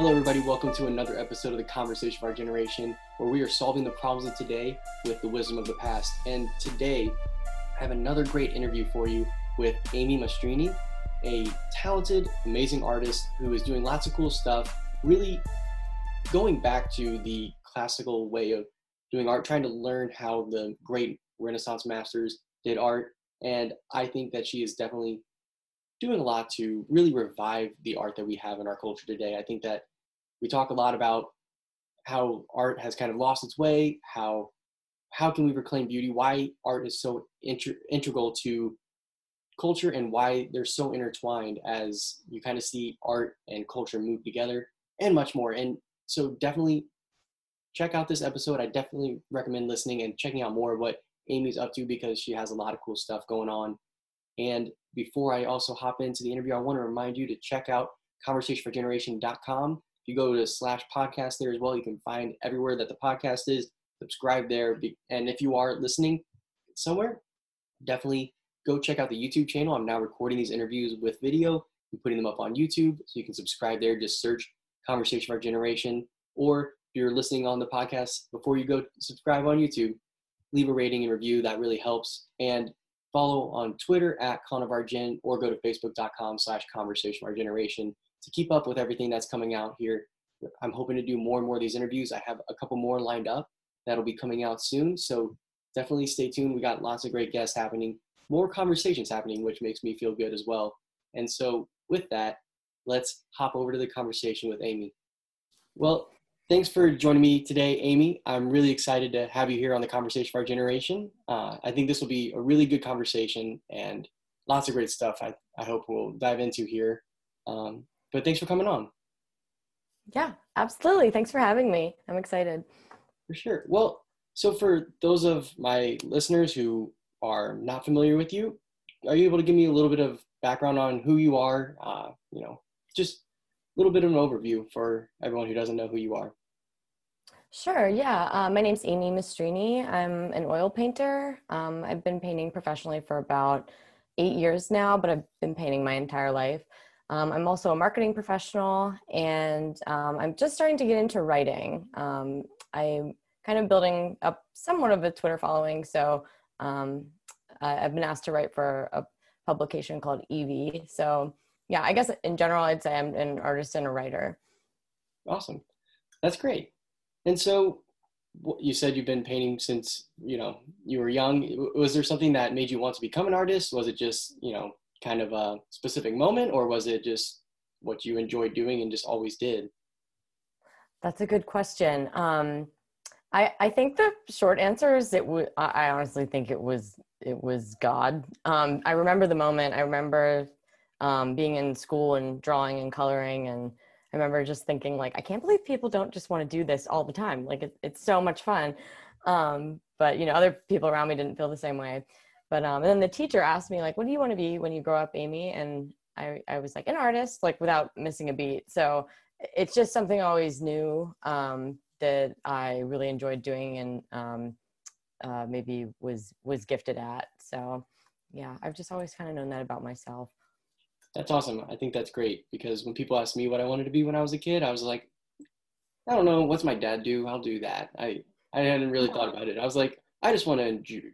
Hello, everybody. Welcome to another episode of the Conversation of Our Generation, where we are solving the problems of today with the wisdom of the past. And today, I have another great interview for you with Amy Mastrini, a talented, amazing artist who is doing lots of cool stuff, really going back to the classical way of doing art, trying to learn how the great Renaissance masters did art. And I think that she is definitely doing a lot to really revive the art that we have in our culture today. I think that we talk a lot about how art has kind of lost its way, how how can we reclaim beauty, why art is so inter- integral to culture and why they're so intertwined as you kind of see art and culture move together and much more. And so definitely check out this episode. I definitely recommend listening and checking out more of what Amy's up to because she has a lot of cool stuff going on. And before I also hop into the interview, I want to remind you to check out conversationforgeneration.com. You go to slash podcast there as well, you can find everywhere that the podcast is. Subscribe there. And if you are listening somewhere, definitely go check out the YouTube channel. I'm now recording these interviews with video and putting them up on YouTube. So you can subscribe there. Just search Conversation for Our Generation. Or if you're listening on the podcast, before you go subscribe on YouTube, leave a rating and review. That really helps. And follow on Twitter at Con or go to facebook.com slash conversation our generation to keep up with everything that's coming out here. I'm hoping to do more and more of these interviews. I have a couple more lined up that'll be coming out soon. So definitely stay tuned. We got lots of great guests happening, more conversations happening, which makes me feel good as well. And so with that, let's hop over to the conversation with Amy. Well, Thanks for joining me today, Amy. I'm really excited to have you here on the Conversation of Our Generation. Uh, I think this will be a really good conversation and lots of great stuff I, I hope we'll dive into here. Um, but thanks for coming on. Yeah, absolutely. Thanks for having me. I'm excited. For sure. Well, so for those of my listeners who are not familiar with you, are you able to give me a little bit of background on who you are? Uh, you know, just a little bit of an overview for everyone who doesn't know who you are. Sure, yeah. Uh, my name's Amy Mastrini. I'm an oil painter. Um, I've been painting professionally for about eight years now, but I've been painting my entire life. Um, I'm also a marketing professional, and um, I'm just starting to get into writing. Um, I'm kind of building up somewhat of a Twitter following, so um, I've been asked to write for a publication called Evie. So, yeah, I guess in general, I'd say I'm an artist and a writer. Awesome. That's great. And so you said you've been painting since, you know, you were young. Was there something that made you want to become an artist? Was it just, you know, kind of a specific moment or was it just what you enjoyed doing and just always did? That's a good question. Um, I, I think the short answer is it would, I honestly think it was, it was God. Um, I remember the moment I remember um, being in school and drawing and coloring and I remember just thinking like, I can't believe people don't just want to do this all the time. Like it, it's so much fun. Um, but you know, other people around me didn't feel the same way. But um, and then the teacher asked me like, what do you want to be when you grow up, Amy? And I, I was like an artist, like without missing a beat. So it's just something I always knew um, that I really enjoyed doing and um, uh, maybe was was gifted at. So yeah, I've just always kind of known that about myself. That's awesome. I think that's great because when people ask me what I wanted to be when I was a kid, I was like, I don't know. What's my dad do? I'll do that. I I hadn't really thought about it. I was like, I just want to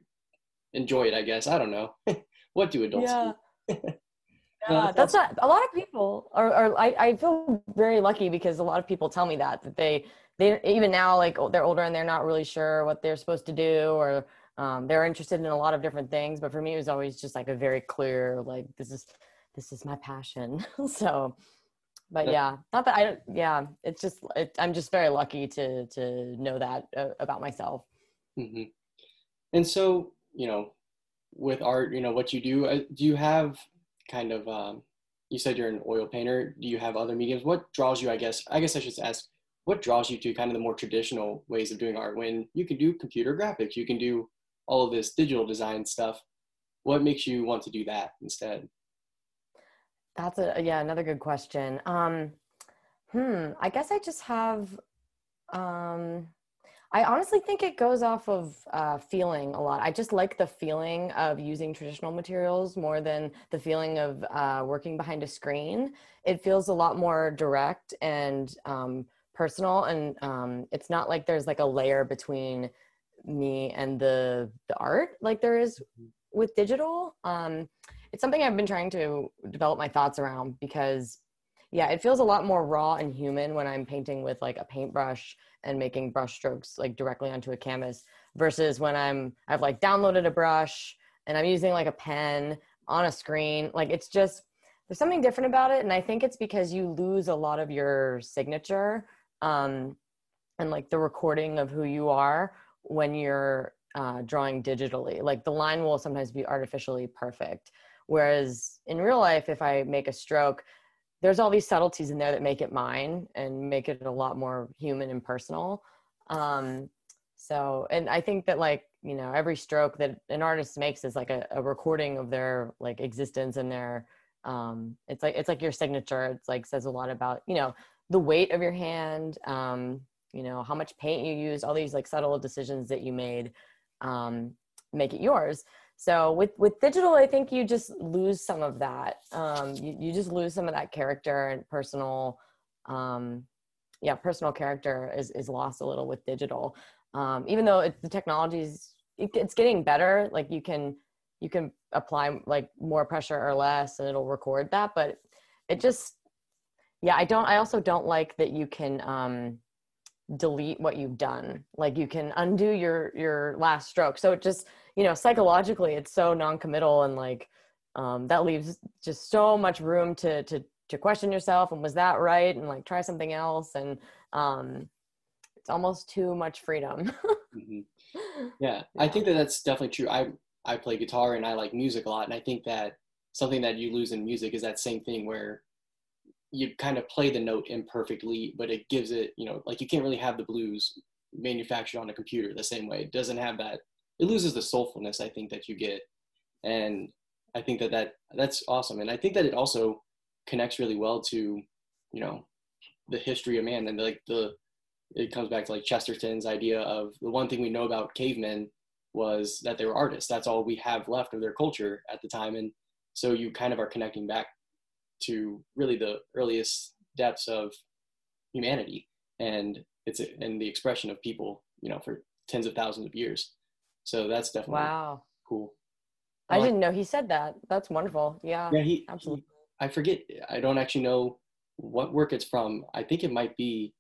enjoy, it. I guess I don't know. what do adults yeah. do? yeah, that's not a lot of people are, or I, I feel very lucky because a lot of people tell me that that they they even now like they're older and they're not really sure what they're supposed to do or um, they're interested in a lot of different things but for me it was always just like a very clear like this is this is my passion. so, but yeah, not that I, yeah, it's just, it, I'm just very lucky to, to know that uh, about myself. Mm-hmm. And so, you know, with art, you know, what you do, uh, do you have kind of, um, you said you're an oil painter. Do you have other mediums? What draws you, I guess, I guess I should ask, what draws you to kind of the more traditional ways of doing art when you can do computer graphics, you can do all of this digital design stuff. What makes you want to do that instead? That's a yeah, another good question. Um, hmm, I guess I just have um I honestly think it goes off of uh, feeling a lot. I just like the feeling of using traditional materials more than the feeling of uh, working behind a screen. It feels a lot more direct and um, personal, and um, it's not like there's like a layer between me and the the art like there is mm-hmm. with digital. Um, it's something I've been trying to develop my thoughts around because yeah, it feels a lot more raw and human when I'm painting with like a paintbrush and making brush strokes like directly onto a canvas versus when I'm I've like downloaded a brush and I'm using like a pen on a screen. Like it's just there's something different about it and I think it's because you lose a lot of your signature um and like the recording of who you are when you're uh, drawing digitally. Like the line will sometimes be artificially perfect. Whereas in real life, if I make a stroke, there's all these subtleties in there that make it mine and make it a lot more human and personal. Um, so, and I think that like, you know, every stroke that an artist makes is like a, a recording of their like existence and their, um, it's like, it's like your signature. It's like says a lot about, you know, the weight of your hand, um, you know, how much paint you use, all these like subtle decisions that you made, um, make it yours so with with digital i think you just lose some of that. Um, you, you just lose some of that character and personal um, yeah personal character is, is lost a little with digital. Um, even though the technology's it, it's getting better like you can you can apply like more pressure or less and it'll record that but it just yeah i don't i also don't like that you can um delete what you've done. Like you can undo your your last stroke. So it just you know psychologically it's so non-committal and like um, that leaves just so much room to to to question yourself and was that right? And like try something else. And um, it's almost too much freedom. Mm-hmm. yeah. yeah. i think that that's definitely true. I i play guitar and i like music a lot and i think that something that you lose in music is that same thing where you kind of play the note imperfectly but it gives it you know like you can't really have the blues manufactured on a computer the same way. It doesn't have that it loses the soulfulness I think that you get, and I think that that that's awesome, and I think that it also connects really well to you know the history of man and like the it comes back to like Chesterton's idea of the one thing we know about cavemen was that they were artists. That's all we have left of their culture at the time, and so you kind of are connecting back to really the earliest depths of humanity. And it's and the expression of people you know for tens of thousands of years so that's definitely wow cool. I, I didn't know he said that. That's wonderful. Yeah. Yeah, he absolutely. He, I forget. I don't actually know what work it's from. I think it might be.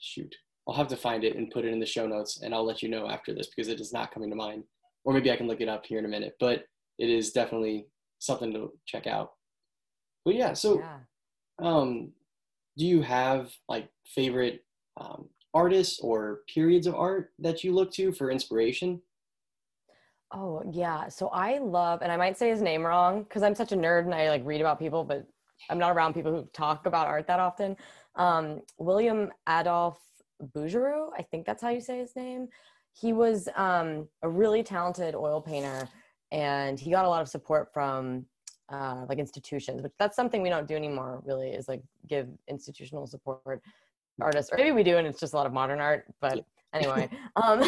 Shoot, I'll have to find it and put it in the show notes, and I'll let you know after this because it is not coming to mind. Or maybe I can look it up here in a minute. But it is definitely something to check out. But yeah, so yeah. um, do you have like favorite um, artists or periods of art that you look to for inspiration? Oh, yeah. So I love, and I might say his name wrong because I'm such a nerd and I like read about people, but I'm not around people who talk about art that often. Um, William Adolphe Bouguereau, I think that's how you say his name. He was um, a really talented oil painter and he got a lot of support from uh, like institutions, but that's something we don't do anymore really is like give institutional support artists, or maybe we do, and it's just a lot of modern art. But anyway, um,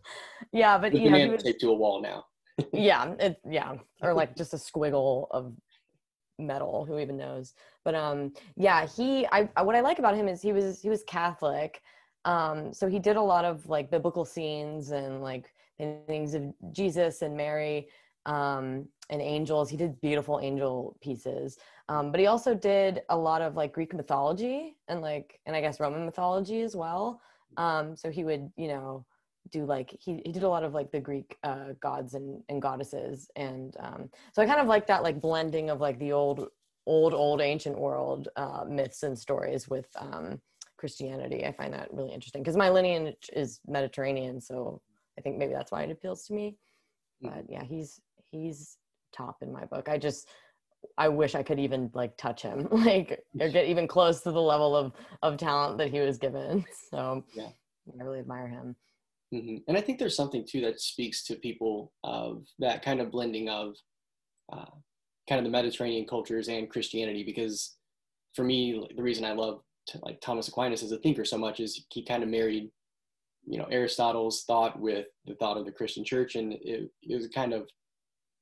yeah, but you know, he was, taped to a wall now. yeah, it, yeah, or like just a squiggle of metal. Who even knows? But um, yeah, he. I what I like about him is he was he was Catholic. Um, so he did a lot of like biblical scenes and like things of Jesus and Mary um, and angels. He did beautiful angel pieces. Um, but he also did a lot of like Greek mythology and like, and I guess Roman mythology as well. Um, so he would, you know, do like, he, he did a lot of like the Greek uh, gods and, and goddesses. And um, so I kind of like that like blending of like the old, old, old ancient world uh, myths and stories with um, Christianity. I find that really interesting because my lineage is Mediterranean. So I think maybe that's why it appeals to me. Hmm. But yeah, he's, he's top in my book. I just, I wish I could even like touch him, like or get even close to the level of of talent that he was given. So yeah, I really admire him. Mm-hmm. And I think there's something too that speaks to people of that kind of blending of uh, kind of the Mediterranean cultures and Christianity. Because for me, the reason I love like Thomas Aquinas as a thinker so much is he kind of married you know Aristotle's thought with the thought of the Christian Church, and it, it was kind of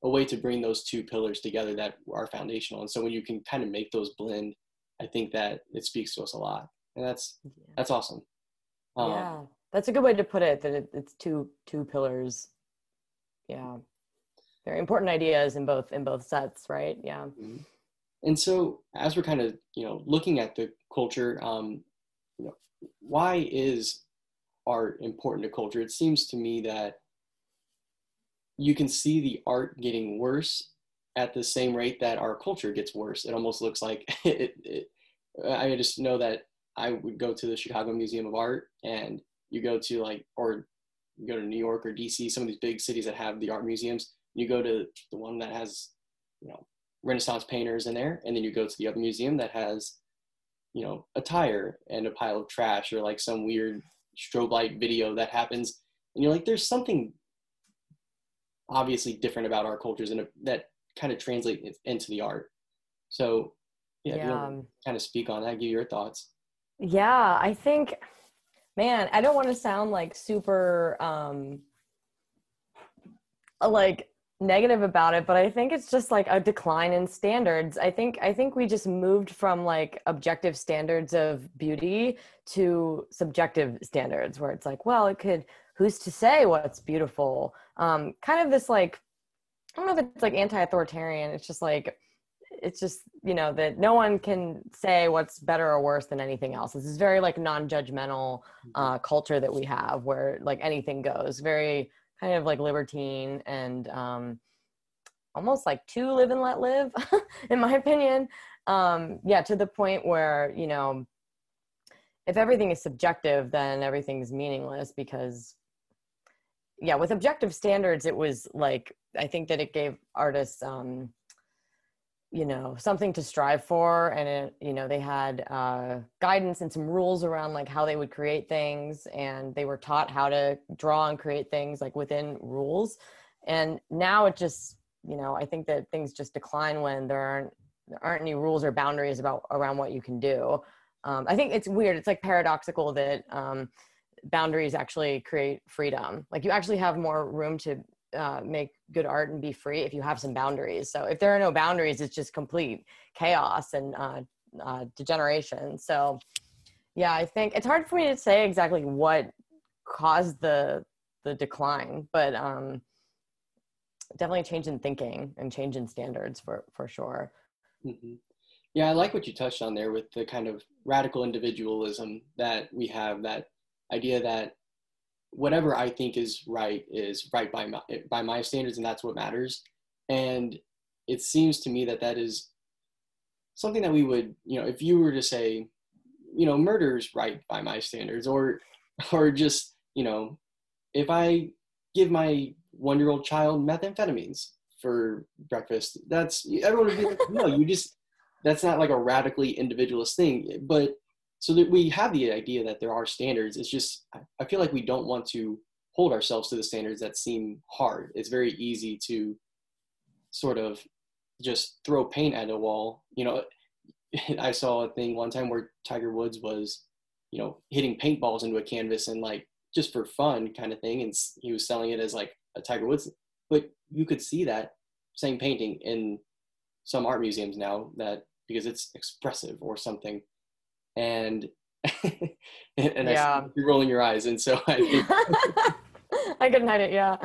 a way to bring those two pillars together that are foundational. And so when you can kind of make those blend, I think that it speaks to us a lot, and that's that's awesome. Um, yeah, that's a good way to put it. That it, it's two two pillars. Yeah, very important ideas in both in both sets, right? Yeah. Mm-hmm. And so as we're kind of you know looking at the culture, um, you know, why is art important to culture? It seems to me that you can see the art getting worse at the same rate that our culture gets worse. It almost looks like it, it, I just know that I would go to the Chicago Museum of Art and you go to like, or you go to New York or DC, some of these big cities that have the art museums. You go to the one that has, you know, Renaissance painters in there, and then you go to the other museum that has, you know, a tire and a pile of trash or like some weird strobe light video that happens, and you're like, there's something obviously different about our cultures and that kind of translate into the art. So, yeah, yeah. Kind of speak on that, give your thoughts. Yeah, I think, man, I don't want to sound like super, um, like negative about it but i think it's just like a decline in standards i think i think we just moved from like objective standards of beauty to subjective standards where it's like well it could who's to say what's beautiful um kind of this like i don't know if it's like anti-authoritarian. It's just like it's just you know that no one can say what's better or worse than anything else. This is very like non-judgmental uh, culture that we have where like anything goes. Very kind of like libertine and um, almost like to live and let live, in my opinion. Um, yeah, to the point where, you know, if everything is subjective, then everything's meaningless because, yeah, with objective standards, it was like, I think that it gave artists, um, you know something to strive for and it, you know they had uh, guidance and some rules around like how they would create things and they were taught how to draw and create things like within rules. And now it just you know i think that things just decline when there aren't there aren't any rules or boundaries about around what you can do. Um, i think it's weird it's like paradoxical that um, boundaries actually create freedom like you actually have more room to uh, make good art and be free if you have some boundaries. So if there are no boundaries, it's just complete chaos and uh, uh, degeneration. So yeah, I think it's hard for me to say exactly what caused the the decline, but um, definitely change in thinking and change in standards for for sure. Mm-hmm. Yeah, I like what you touched on there with the kind of radical individualism that we have. That idea that whatever I think is right is right by my by my standards, and that's what matters. And it seems to me that that is something that we would, you know, if you were to say, you know, murder is right by my standards, or or just, you know, if I give my one year old child methamphetamines for breakfast, that's everyone would be like, no, you just that's not like a radically individualist thing. But so that we have the idea that there are standards it's just i feel like we don't want to hold ourselves to the standards that seem hard. It's very easy to sort of just throw paint at a wall you know. I saw a thing one time where tiger woods was you know hitting paintballs into a canvas and like just for fun kind of thing and he was selling it as like a tiger woods but you could see that same painting in some art museums now that because it's expressive or something and and yeah. I you're rolling your eyes, and so I think I couldn't hide it. Yeah,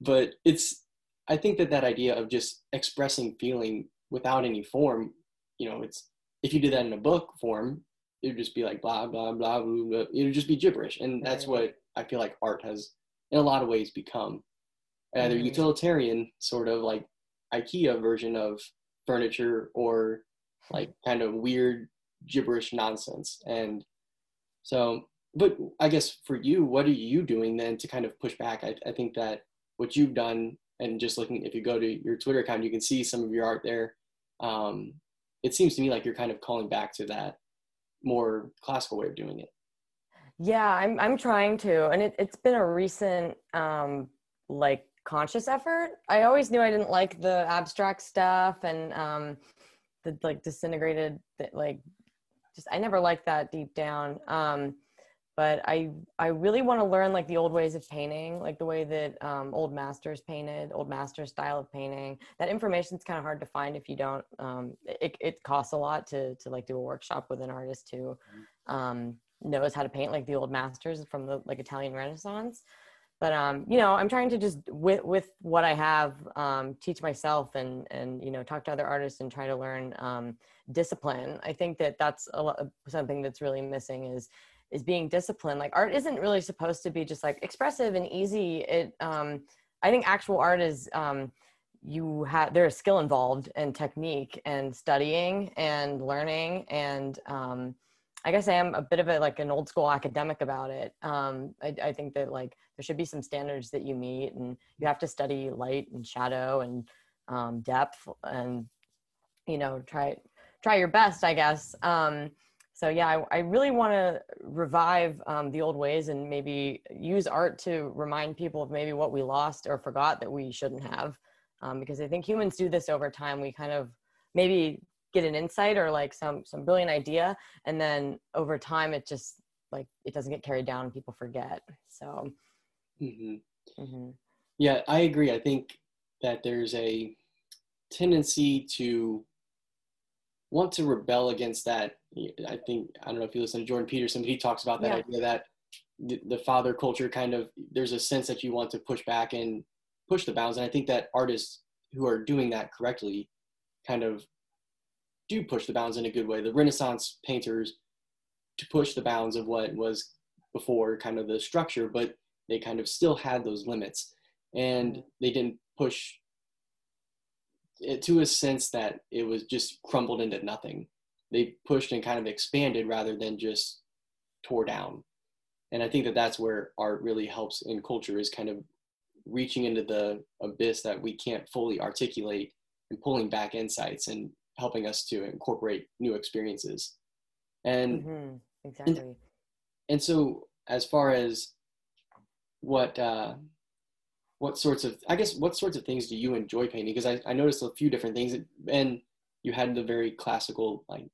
but it's I think that that idea of just expressing feeling without any form, you know, it's if you did that in a book form, it would just be like blah blah blah blah. blah. It would just be gibberish, and that's what I feel like art has, in a lot of ways, become either mm-hmm. utilitarian, sort of like IKEA version of furniture, or like kind of weird gibberish nonsense. And so, but I guess for you, what are you doing then to kind of push back? I, I think that what you've done, and just looking, if you go to your Twitter account, you can see some of your art there. Um, it seems to me like you're kind of calling back to that more classical way of doing it. Yeah, I'm I'm trying to, and it, it's been a recent um, like conscious effort. I always knew I didn't like the abstract stuff and um, the like disintegrated like just I never liked that deep down. Um, but I I really want to learn like the old ways of painting, like the way that um, old masters painted, old master style of painting. That information is kind of hard to find if you don't. Um, it it costs a lot to to like do a workshop with an artist who um, knows how to paint like the old masters from the like Italian Renaissance. But um, you know, I'm trying to just with with what I have um, teach myself and and you know talk to other artists and try to learn um, discipline. I think that that's a lot, something that's really missing is is being disciplined like art isn't really supposed to be just like expressive and easy it um i think actual art is um you have there's skill involved and technique and studying and learning and um i guess i am a bit of a like an old school academic about it um I, I think that like there should be some standards that you meet and you have to study light and shadow and um depth and you know try try your best i guess um so yeah i, I really want to revive um, the old ways and maybe use art to remind people of maybe what we lost or forgot that we shouldn't have um, because i think humans do this over time. We kind of maybe get an insight or like some some brilliant idea and then over time it just like it doesn't get carried down people forget so mm-hmm. Mm-hmm. yeah i agree i think that there's a tendency to want to rebel against that. I think I don't know if you listen to Jordan Peterson, but he talks about that yeah. idea that the, the, father culture kind of there's a sense that you want to push back and push the bounds, and I think that artists who are doing that correctly kind of do push the bounds in a good way. The Renaissance painters to push the bounds of what was before kind of the structure, but they kind of still had those limits, and mm-hmm. they didn't push it, to a sense that it was just crumbled into nothing. They pushed and kind of expanded rather than just tore down. And I think that that's where art really helps in culture is kind of reaching into the abyss that we can't fully articulate and pulling back insights and helping us to incorporate new experiences. And mm-hmm. exactly. And, and, so as far as what uh, what sorts of i guess what sorts of things do you enjoy painting because I, I noticed a few different things and you had the very classical like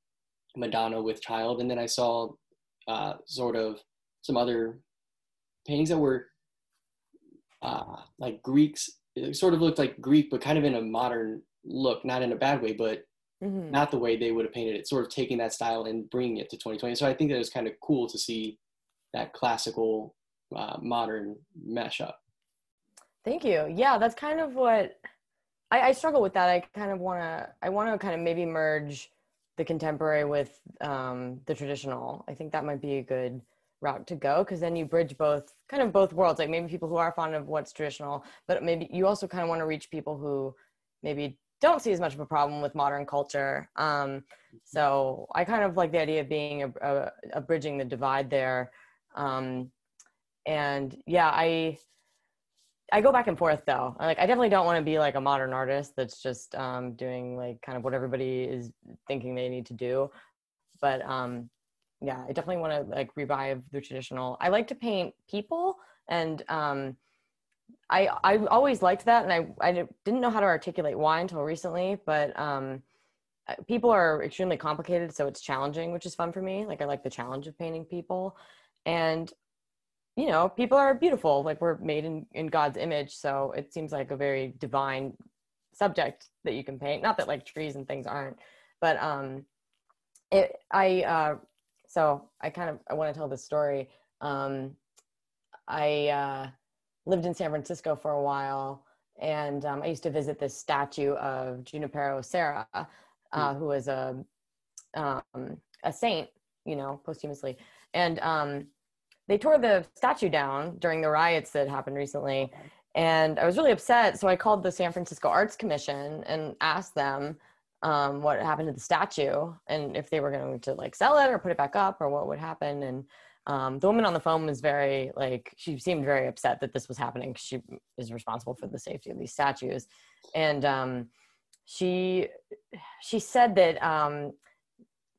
madonna with child and then i saw uh, sort of some other paintings that were uh, like greeks it sort of looked like greek but kind of in a modern look not in a bad way but mm-hmm. not the way they would have painted it sort of taking that style and bringing it to 2020 so i think that it's kind of cool to see that classical uh, modern mashup. Thank you. Yeah, that's kind of what I, I struggle with that. I kind of want to, I want to kind of maybe merge the contemporary with um, the traditional. I think that might be a good route to go because then you bridge both kind of both worlds like maybe people who are fond of what's traditional but maybe you also kind of want to reach people who maybe don't see as much of a problem with modern culture um, so i kind of like the idea of being a, a, a bridging the divide there um, and yeah i I go back and forth though. Like I definitely don't want to be like a modern artist that's just um, doing like kind of what everybody is thinking they need to do. But um, yeah, I definitely want to like revive the traditional. I like to paint people, and um, I I always liked that, and I I didn't know how to articulate why until recently. But um, people are extremely complicated, so it's challenging, which is fun for me. Like I like the challenge of painting people, and you know, people are beautiful. Like we're made in, in God's image. So it seems like a very divine subject that you can paint. Not that like trees and things aren't, but um, it, I, uh, so I kind of, I want to tell this story. Um, I uh, lived in San Francisco for a while and um, I used to visit this statue of Junipero Serra, uh, mm. who was a, um, a saint, you know, posthumously. And um, they tore the statue down during the riots that happened recently and i was really upset so i called the san francisco arts commission and asked them um, what happened to the statue and if they were going to like sell it or put it back up or what would happen and um, the woman on the phone was very like she seemed very upset that this was happening she is responsible for the safety of these statues. And um, she she said that um,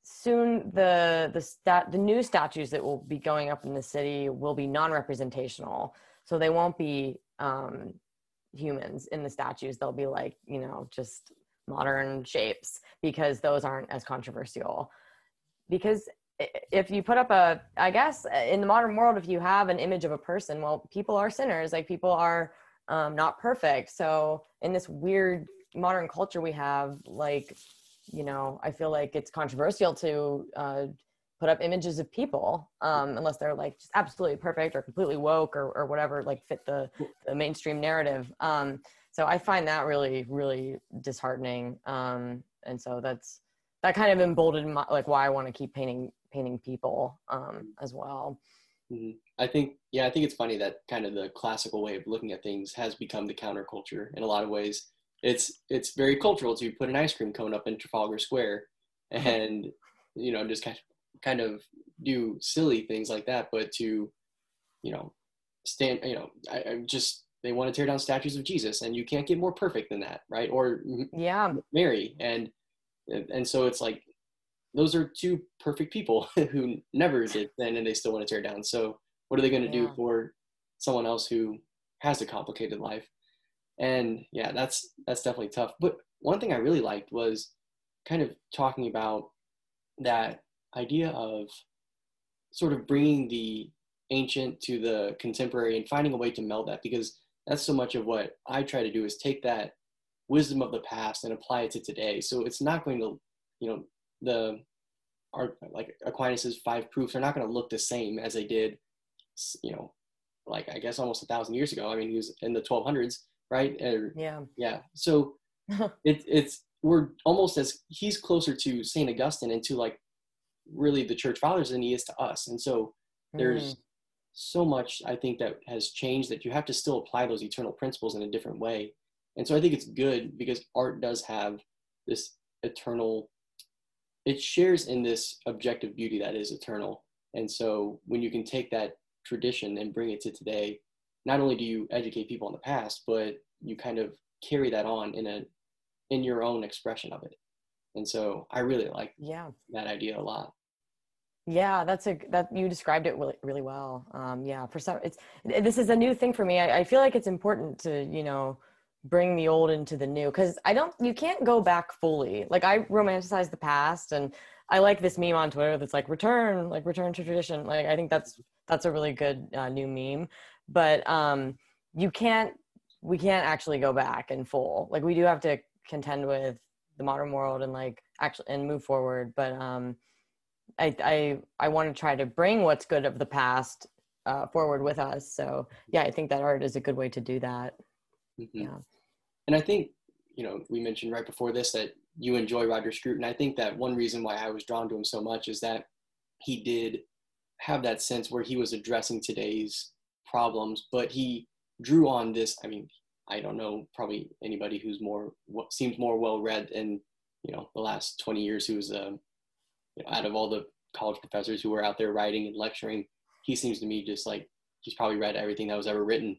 soon the the stat the new statues that will be going up in the city will be non-representational. So they won't be um, humans in the statues. They'll be like you know just modern shapes because those aren't as controversial. Because if you put up a i guess in the modern world if you have an image of a person well people are sinners. Like people are um, not perfect. So in this weird modern culture we have like you know i feel like it's controversial to uh, put up images of people um, unless they're like just absolutely perfect or completely woke or, or whatever like fit the, the mainstream narrative. Um, so i find that really really disheartening. Um, and so that's that kind of emboldened my, like why i want to keep painting painting people um, as well mm-hmm. i think yeah i think it's funny that kind of the classical way of looking at things has become the counterculture in a lot of ways it's it's very cultural to put an ice cream cone up in trafalgar square and you know just kind of kind of do silly things like that, but to, you know, stand, you know, I, I just they want to tear down statues of Jesus, and you can't get more perfect than that, right? Or yeah, Mary, and and so it's like those are two perfect people who never did then, and they still want to tear down. So what are they going to yeah. do for someone else who has a complicated life? And yeah, that's that's definitely tough. But one thing I really liked was kind of talking about that idea of sort of bringing the ancient to the contemporary and finding a way to meld that because that's so much of what I try to do is take that wisdom of the past and apply it to today. So it's not going to, you know, the art like Aquinas's five proofs are not going to look the same as they did, you know, like I guess almost a thousand years ago. I mean, he was in the 1200s, right? Or, yeah. Yeah. So it, it's we're almost as he's closer to Saint Augustine and to like really the church fathers than he is to us. And so there's mm. so much I think that has changed that you have to still apply those eternal principles in a different way. And so I think it's good because art does have this eternal it shares in this objective beauty that is eternal. And so when you can take that tradition and bring it to today, not only do you educate people in the past, but you kind of carry that on in a in your own expression of it. And so I really like yeah that idea a lot. Yeah, that's a that you described it really really well. Um, yeah, for some it's this is a new thing for me. I, I feel like it's important to you know bring the old into the new because I don't you can't go back fully. Like I romanticize the past and I like this meme on Twitter that's like return like return to tradition. Like I think that's that's a really good uh, new meme. But um, you can't we can't actually go back in full. Like we do have to contend with the modern world and like actually and move forward but um i i i want to try to bring what's good of the past uh, forward with us so yeah i think that art is a good way to do that mm-hmm. yeah and i think you know we mentioned right before this that you enjoy roger scruton i think that one reason why i was drawn to him so much is that he did have that sense where he was addressing today's problems but he drew on this i mean I don't know probably anybody who's more what seems more well read in you know the last 20 years who's um, you know, out of all the college professors who were out there writing and lecturing he seems to me just like he's probably read everything that was ever written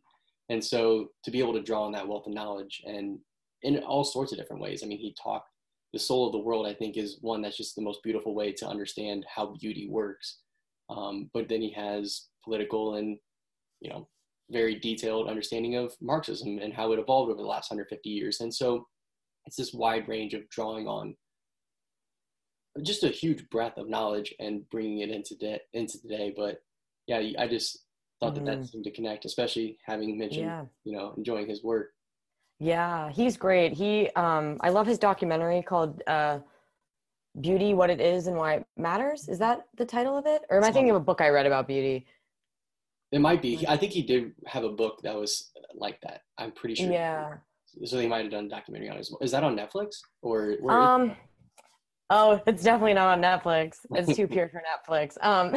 and so to be able to draw on that wealth of knowledge and in all sorts of different ways i mean he talked the soul of the world i think is one that's just the most beautiful way to understand how beauty works um, but then he has political and you know very detailed understanding of Marxism and how it evolved over the last 150 years. And so it's this wide range of drawing on just a huge breadth of knowledge and bringing it into, de- into today. But yeah, I just thought mm-hmm. that that mm-hmm. seemed to connect, especially having mentioned, yeah. you know, enjoying his work. Yeah, he's great. He, um, I love his documentary called uh, "Beauty: What It Is and Why It Matters." Is that the title of it, or am I thinking of a book I read about beauty? It might be. I think he did have a book that was like that. I'm pretty sure. Yeah. So he might have done a documentary on it as well. Is that on Netflix or? um. Oh, it's definitely not on Netflix. It's too pure for Netflix. Um,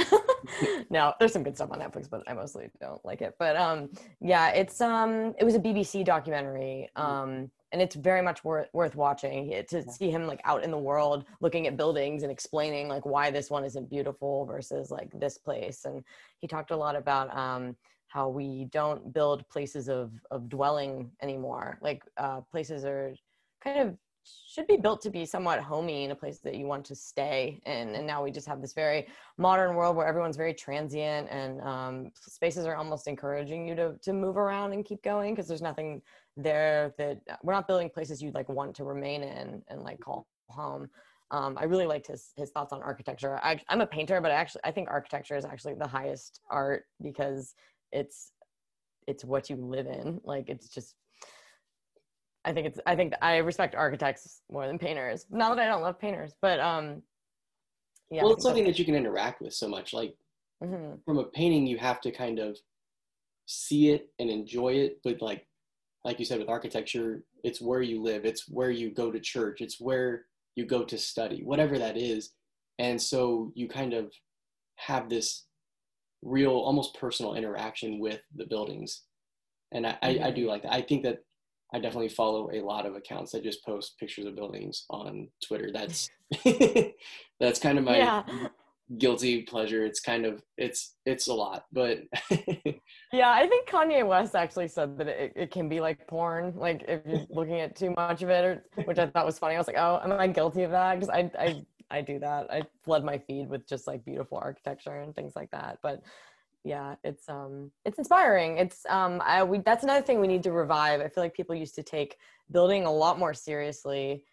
no, there's some good stuff on Netflix, but I mostly don't like it. But um, yeah, it's um, it was a BBC documentary. Mm-hmm. Um, and it's very much worth worth watching to see him like out in the world looking at buildings and explaining like why this one isn't beautiful versus like this place and he talked a lot about um, how we don't build places of of dwelling anymore like uh, places are kind of should be built to be somewhat homey in a place that you want to stay in. And now we just have this very modern world where everyone's very transient and um, spaces are almost encouraging you to, to move around and keep going because there's nothing there that we're not building places you'd like want to remain in and like call home. um, I really liked his his thoughts on architecture. I, I'm a painter, but I actually I think architecture is actually the highest art because it's it's what you live in. Like it's just I think it's I think I respect architects more than painters. Not that I don't love painters, but um yeah. Well, it's something that you can interact with so much. Like mm-hmm. from a painting, you have to kind of see it and enjoy it, but like like you said with architecture, it's where you live, it's where you go to church, it's where you go to study, whatever that is. And so you kind of have this real, almost personal interaction with the buildings. And I, I, I do like that. I think that I definitely follow a lot of accounts that just post pictures of buildings on Twitter. That's that's kind of my yeah. guilty pleasure. It's kind of it's it's a lot, but yeah, I think Kanye West actually said that it, it can be like porn, like if you're looking at too much of it, or, which I thought was funny. I was like, oh, am I guilty of that? Because I I I do that. I flood my feed with just like beautiful architecture and things like that. But yeah it's um it's inspiring. It's um i we that's another thing we need to revive. I feel like people used to take building a lot more seriously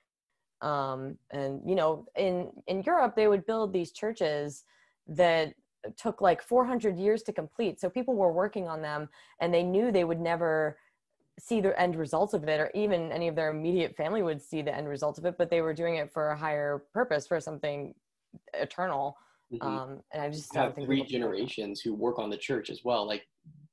um and you know in in europe they would build these churches that took like 400 years to complete. So people were working on them and they knew they would never see the end results of it or even any of their immediate family would see the end results of it but they were doing it for a higher purpose for something eternal Mm-hmm. Um, and I just have three generations who work on the church as well, like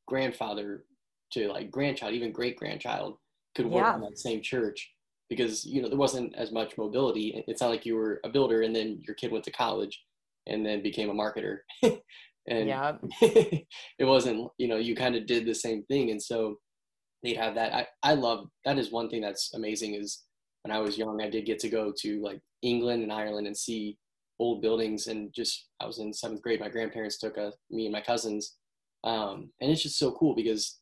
grandfather to like grandchild, even great grandchild could work yeah. on that same church because you know there wasn't as much mobility. It's not like you were a builder and then your kid went to college and then became a marketer. and yeah. it wasn't you know you kind of did the same thing, and so they'd have that. I I love that is one thing that's amazing is when I was young I did get to go to like England and Ireland and see old buildings and just I was in seventh grade. My grandparents took a, me and my cousins, um, and it's just so cool because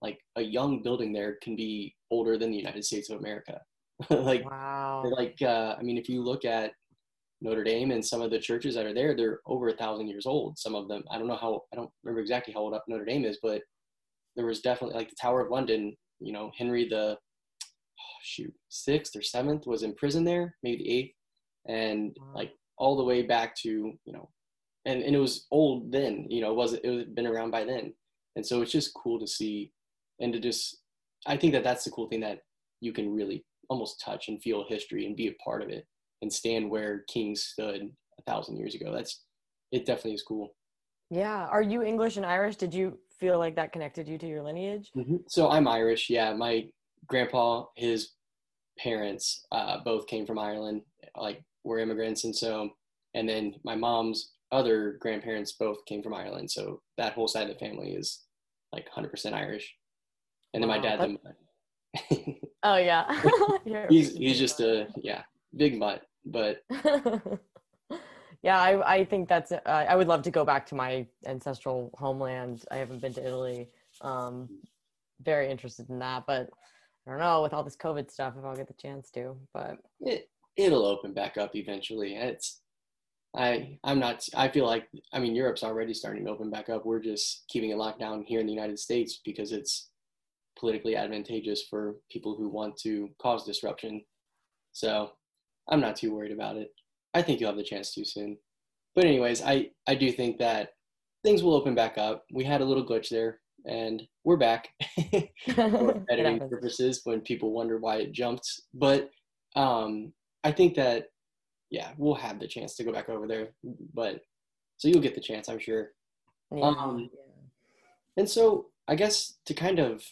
like a young building there can be older than the United States of America. like wow. like uh, I mean, if you look at Notre Dame and some of the churches that are there, they're over a thousand years old. Some of them, I don't know how, I don't remember exactly how old up Notre Dame is, but there was definitely like the Tower of London. You know, Henry the oh, shoot sixth or seventh was in prison there, maybe the eighth, and like all the way back to you know and, and it was old then you know it was it was been around by then. And so it's just cool to see and to just i think that that's the cool thing that you can really almost touch and feel history and be a part of it and stand where kings stood a thousand years ago. That's it definitely is cool. Yeah. Are you english and irish? Did you feel like that connected you to your lineage? Mm-hmm. so i'm irish yeah. My grandpa his parents uh, both came from ireland like were immigrants, and so and then my mom's other grandparents both came from Ireland, so that whole side of the family is like 100% Irish. And then wow, my dad, the oh yeah, he's he's just a yeah big mutt, but yeah, I I think that's uh, I would love to go back to my ancestral homeland. I haven't been to Italy. Um, very interested in that, but I don't know with all this COVID stuff if I'll get the chance to. But it, it'll open back up eventually. It's I I'm not I feel like I mean Europe's already starting to open back up. We're just keeping it locked down here in the United States because it's politically advantageous for people who want to cause disruption. So I'm not too worried about it. I think you'll have the chance too soon. But anyways, I I do think that things will open back up. We had a little glitch there and we're back for editing purposes when people wonder why it jumped. But um I think that yeah, we'll have the chance to go back over there, but so you'll get the chance, I'm sure. Yeah, um, yeah. And so I guess to kind of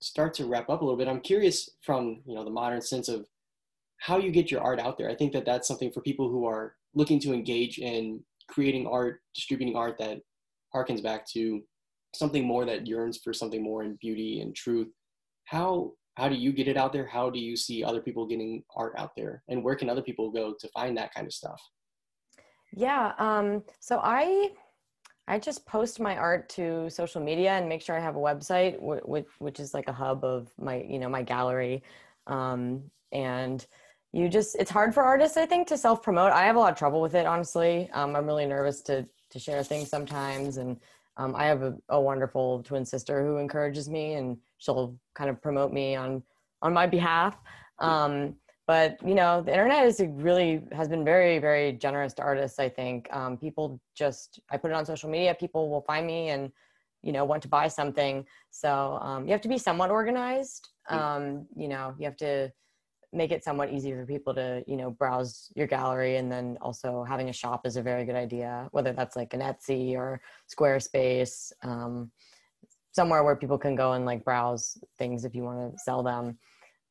start to wrap up a little bit, I'm curious from you know the modern sense of how you get your art out there. I think that that's something for people who are looking to engage in creating art, distributing art that harkens back to something more that yearns for something more in beauty and truth. How how do you get it out there? How do you see other people getting art out there? And where can other people go to find that kind of stuff? Yeah um, so i i just post my art to social media and make sure i have a website which, which is like a hub of my you know my gallery. Um, and you just it's hard for artists i think to self promote i have a lot of trouble with it honestly. Um, i'm really nervous to to share things sometimes and um, I have a, a, wonderful twin sister who encourages me, and she'll kind of promote me on on my behalf. Um, but you know the internet is really has been very very generous to artists i think. Um, people just i put it on social media people will find me and you know want to buy something. So um, you have to be somewhat organized. Um, you know you have to make it somewhat easy for people to you know browse your gallery and then also having a shop is a very good idea whether that's like an etsy or squarespace um, somewhere where people can go and like browse things if you want to sell them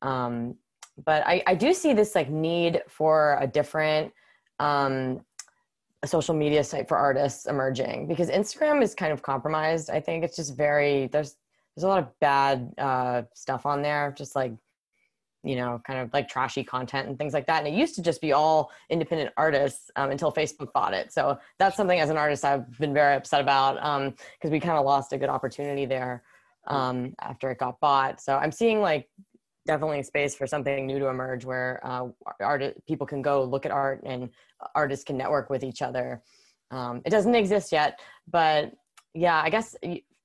um, but I, I do see this like need for a different um, a social media site for artists emerging because Instagram is kind of compromised. I think it's just very there's there's a lot of bad uh, stuff on there, just like you know, kind of like trashy content and things like that. And it used to just be all independent artists um, until Facebook bought it. So that's something as an artist I've been very upset about because um, we kind of lost a good opportunity there um, after it got bought. So I'm seeing like definitely space for something new to emerge where uh, art people can go look at art and artists can network with each other. Um, it doesn't exist yet, but yeah, I guess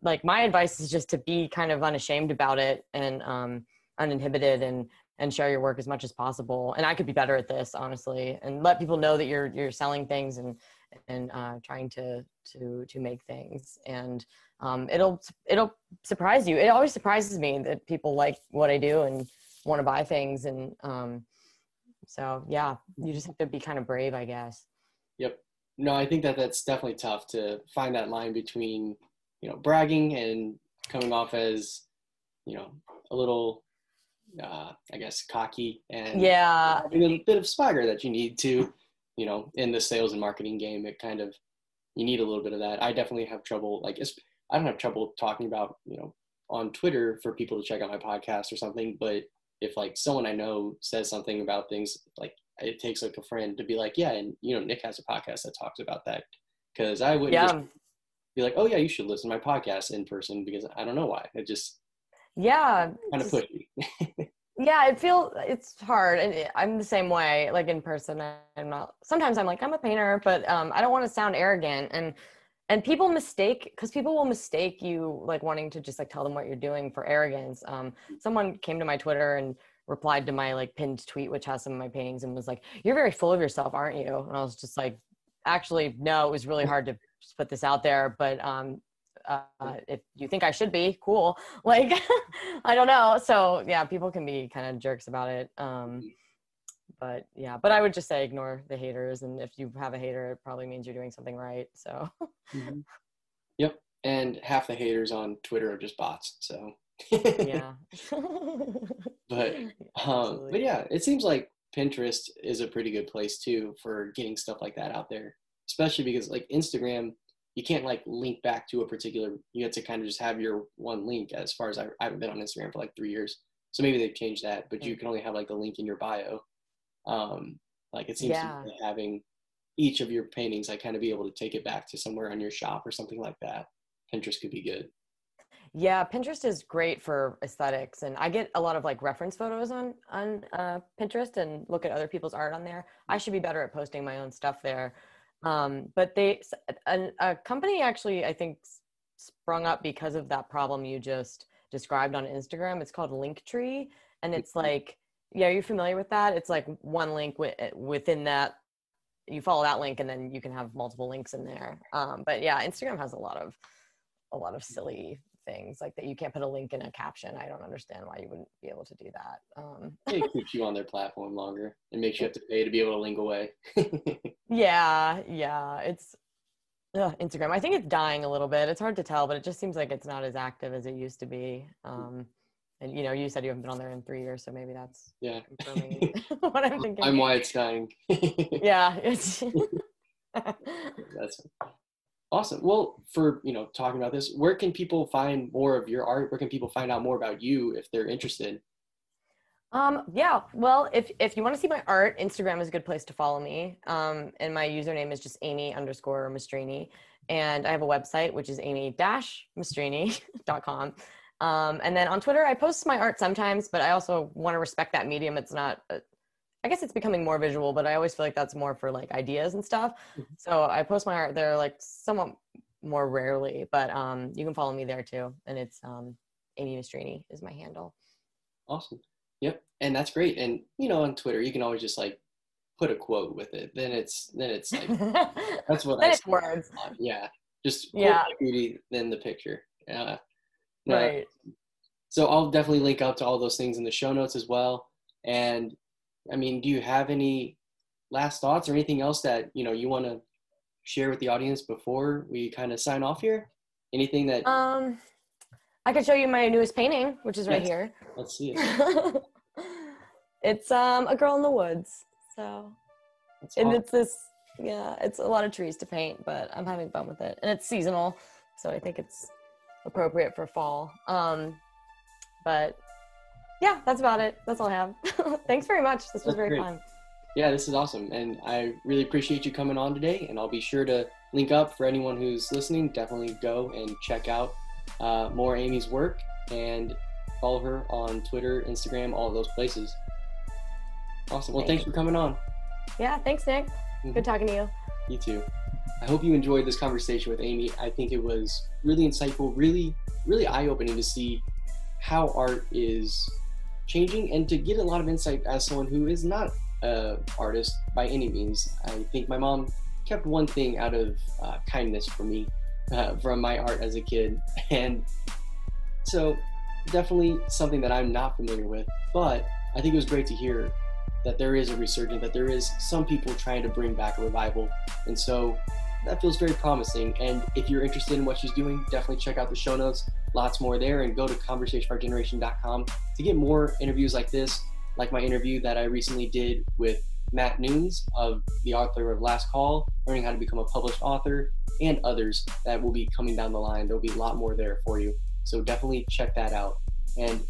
like my advice is just to be kind of unashamed about it and um, uninhibited and and share your work as much as possible and i could be better at this honestly and let people know that you're you're selling things and and uh, trying to to to make things and um, it'll it'll surprise you. It always surprises me that people like what i do and want to buy things and um, so yeah you just have to be kind of brave i guess. Yep. No i think that that's definitely tough to find that line between you know bragging and coming off as you know a little uh, I guess, cocky and yeah, having a bit of swagger that you need to, you know, in the sales and marketing game. It kind of you need a little bit of that. I definitely have trouble. Like, I don't have trouble talking about, you know, on Twitter for people to check out my podcast or something. But if like someone I know says something about things, like it takes like a friend to be like, yeah, and you know, Nick has a podcast that talks about that. Because I wouldn't yeah. be like, oh yeah, you should listen to my podcast in person because I don't know why. It just yeah kind of pushy. Yeah it feels it's hard and i'm the same way like in person i'm not sometimes i'm like i'm a painter but um, i don't want to sound arrogant and and people mistake because people will mistake you like wanting to just like tell them what you're doing for arrogance um, someone came to my twitter and replied to my like pinned tweet which has some of my paintings and was like you're very full of yourself aren't you? And i was just like actually no it was really hard to put this out there but um, uh, if you think I should be, cool. Like, I don't know. So yeah, people can be kind of jerks about it. Um, mm-hmm. but yeah, but I would just say ignore the haters, and if you have a hater, it probably means you're doing something right. So. mm-hmm. Yep, and half the haters on Twitter are just bots. So. yeah. but um, but yeah, it seems like Pinterest is a pretty good place too for getting stuff like that out there, especially because like Instagram you can't like link back to a particular you have to kind of just have your one link as far as I, I haven't been on instagram for like three years. So maybe they've changed that but you can only have like the link in your bio. Um like it seems yeah. to having each of your paintings like kind of be able to take it back to somewhere on your shop or something like that. Pinterest could be good. Yeah pinterest is great for aesthetics and i get a lot of like reference photos on on uh, pinterest and look at other people's art on there. I should be better at posting my own stuff there um, but they, a, a company actually, I think, sprung up because of that problem you just described on Instagram. It's called Linktree, and it's mm-hmm. like, yeah, you're familiar with that? It's like one link w- eh, within that. You follow that link, and then you can have multiple links in there. Um, but yeah, Instagram has a lot of a lot of silly things like that you can't put a link in a caption i don't understand why you wouldn't be able to do that um, it keeps you on their platform longer. And makes you have to pay to be able to link away. Yeah yeah it's ugh, instagram. I think it's dying a little bit. It's hard to tell but it just seems like it's not as active as it used to be um, and you know you said you haven't been on there in three years so maybe that's yeah. what i'm thinking. I'm why it's dying. Yeah it's that's Awesome. Well, for you know talking about this, where can people find more of your art? Where can people find out more about you if they're interested? Um, yeah. Well, if if you want to see my art, Instagram is a good place to follow me. Um, and my username is just Amy underscore Mastrini. And I have a website which is Amy dash Mastrini.com. Um, and then on Twitter, I post my art sometimes, but I also want to respect that medium. It's not a, I guess it's becoming more visual, but I always feel like that's more for like ideas and stuff. Mm-hmm. So I post my art there like somewhat more rarely, but um, you can follow me there too. And it's um, Amy Mastrini is my handle. Awesome. Yep, and that's great. And you know, on Twitter, you can always just like put a quote with it. Then it's then it's like that's what then I it's words. Yeah, just Yeah. beauty then the picture. Yeah, No, Right. So I'll definitely link up to all those things in the show notes as well. And I mean, do you have any last thoughts or anything else that you know you want to share with the audience before we kind of sign off here? Anything that Um, I could show you my newest painting, which is right here. let's see it. it's um a girl in the woods. So That's and awesome. it's this yeah, it's a lot of trees to paint, but I'm having fun with it. And it's seasonal, so I think it's appropriate for fall. Um but yeah, that's about it. That's all I have. Thanks very much. This was That's very great. fun. Yeah, this is awesome. And I really appreciate you coming on today. And I'll be sure to link up for anyone who's listening. Definitely go and check out uh, more Amy's work and follow her on Twitter, Instagram, all of those places. Awesome. Well, Thank thanks for coming on. Yeah, thanks, Nick. Mhm. Good talking to you. You too. I hope you enjoyed this conversation with Amy. I think it was really insightful, really, really eye opening to see how art is changing and to get a lot of insight as someone who is not a artist by any means. I think my mom kept one thing out of uh, kindness for me uh, from my art as a kid. And so definitely something that I'm not familiar with, but I think it was great to hear that there is a resurgence, that there is some people trying to bring back a revival. And so that feels very promising. And if you're interested in what she's doing, definitely check out the show notes lots more there and go to conversationforgeneration.com to get more interviews like this, like my interview that I recently did with Matt Noons, of the author of Last Call, learning how to become a published author, and others that will be coming down the line. There'll be a lot more there for you. So definitely check that out. And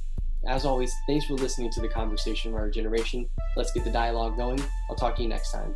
as always, thanks for listening to the conversation of our generation. Let's get the dialogue going. I'll talk to you next time.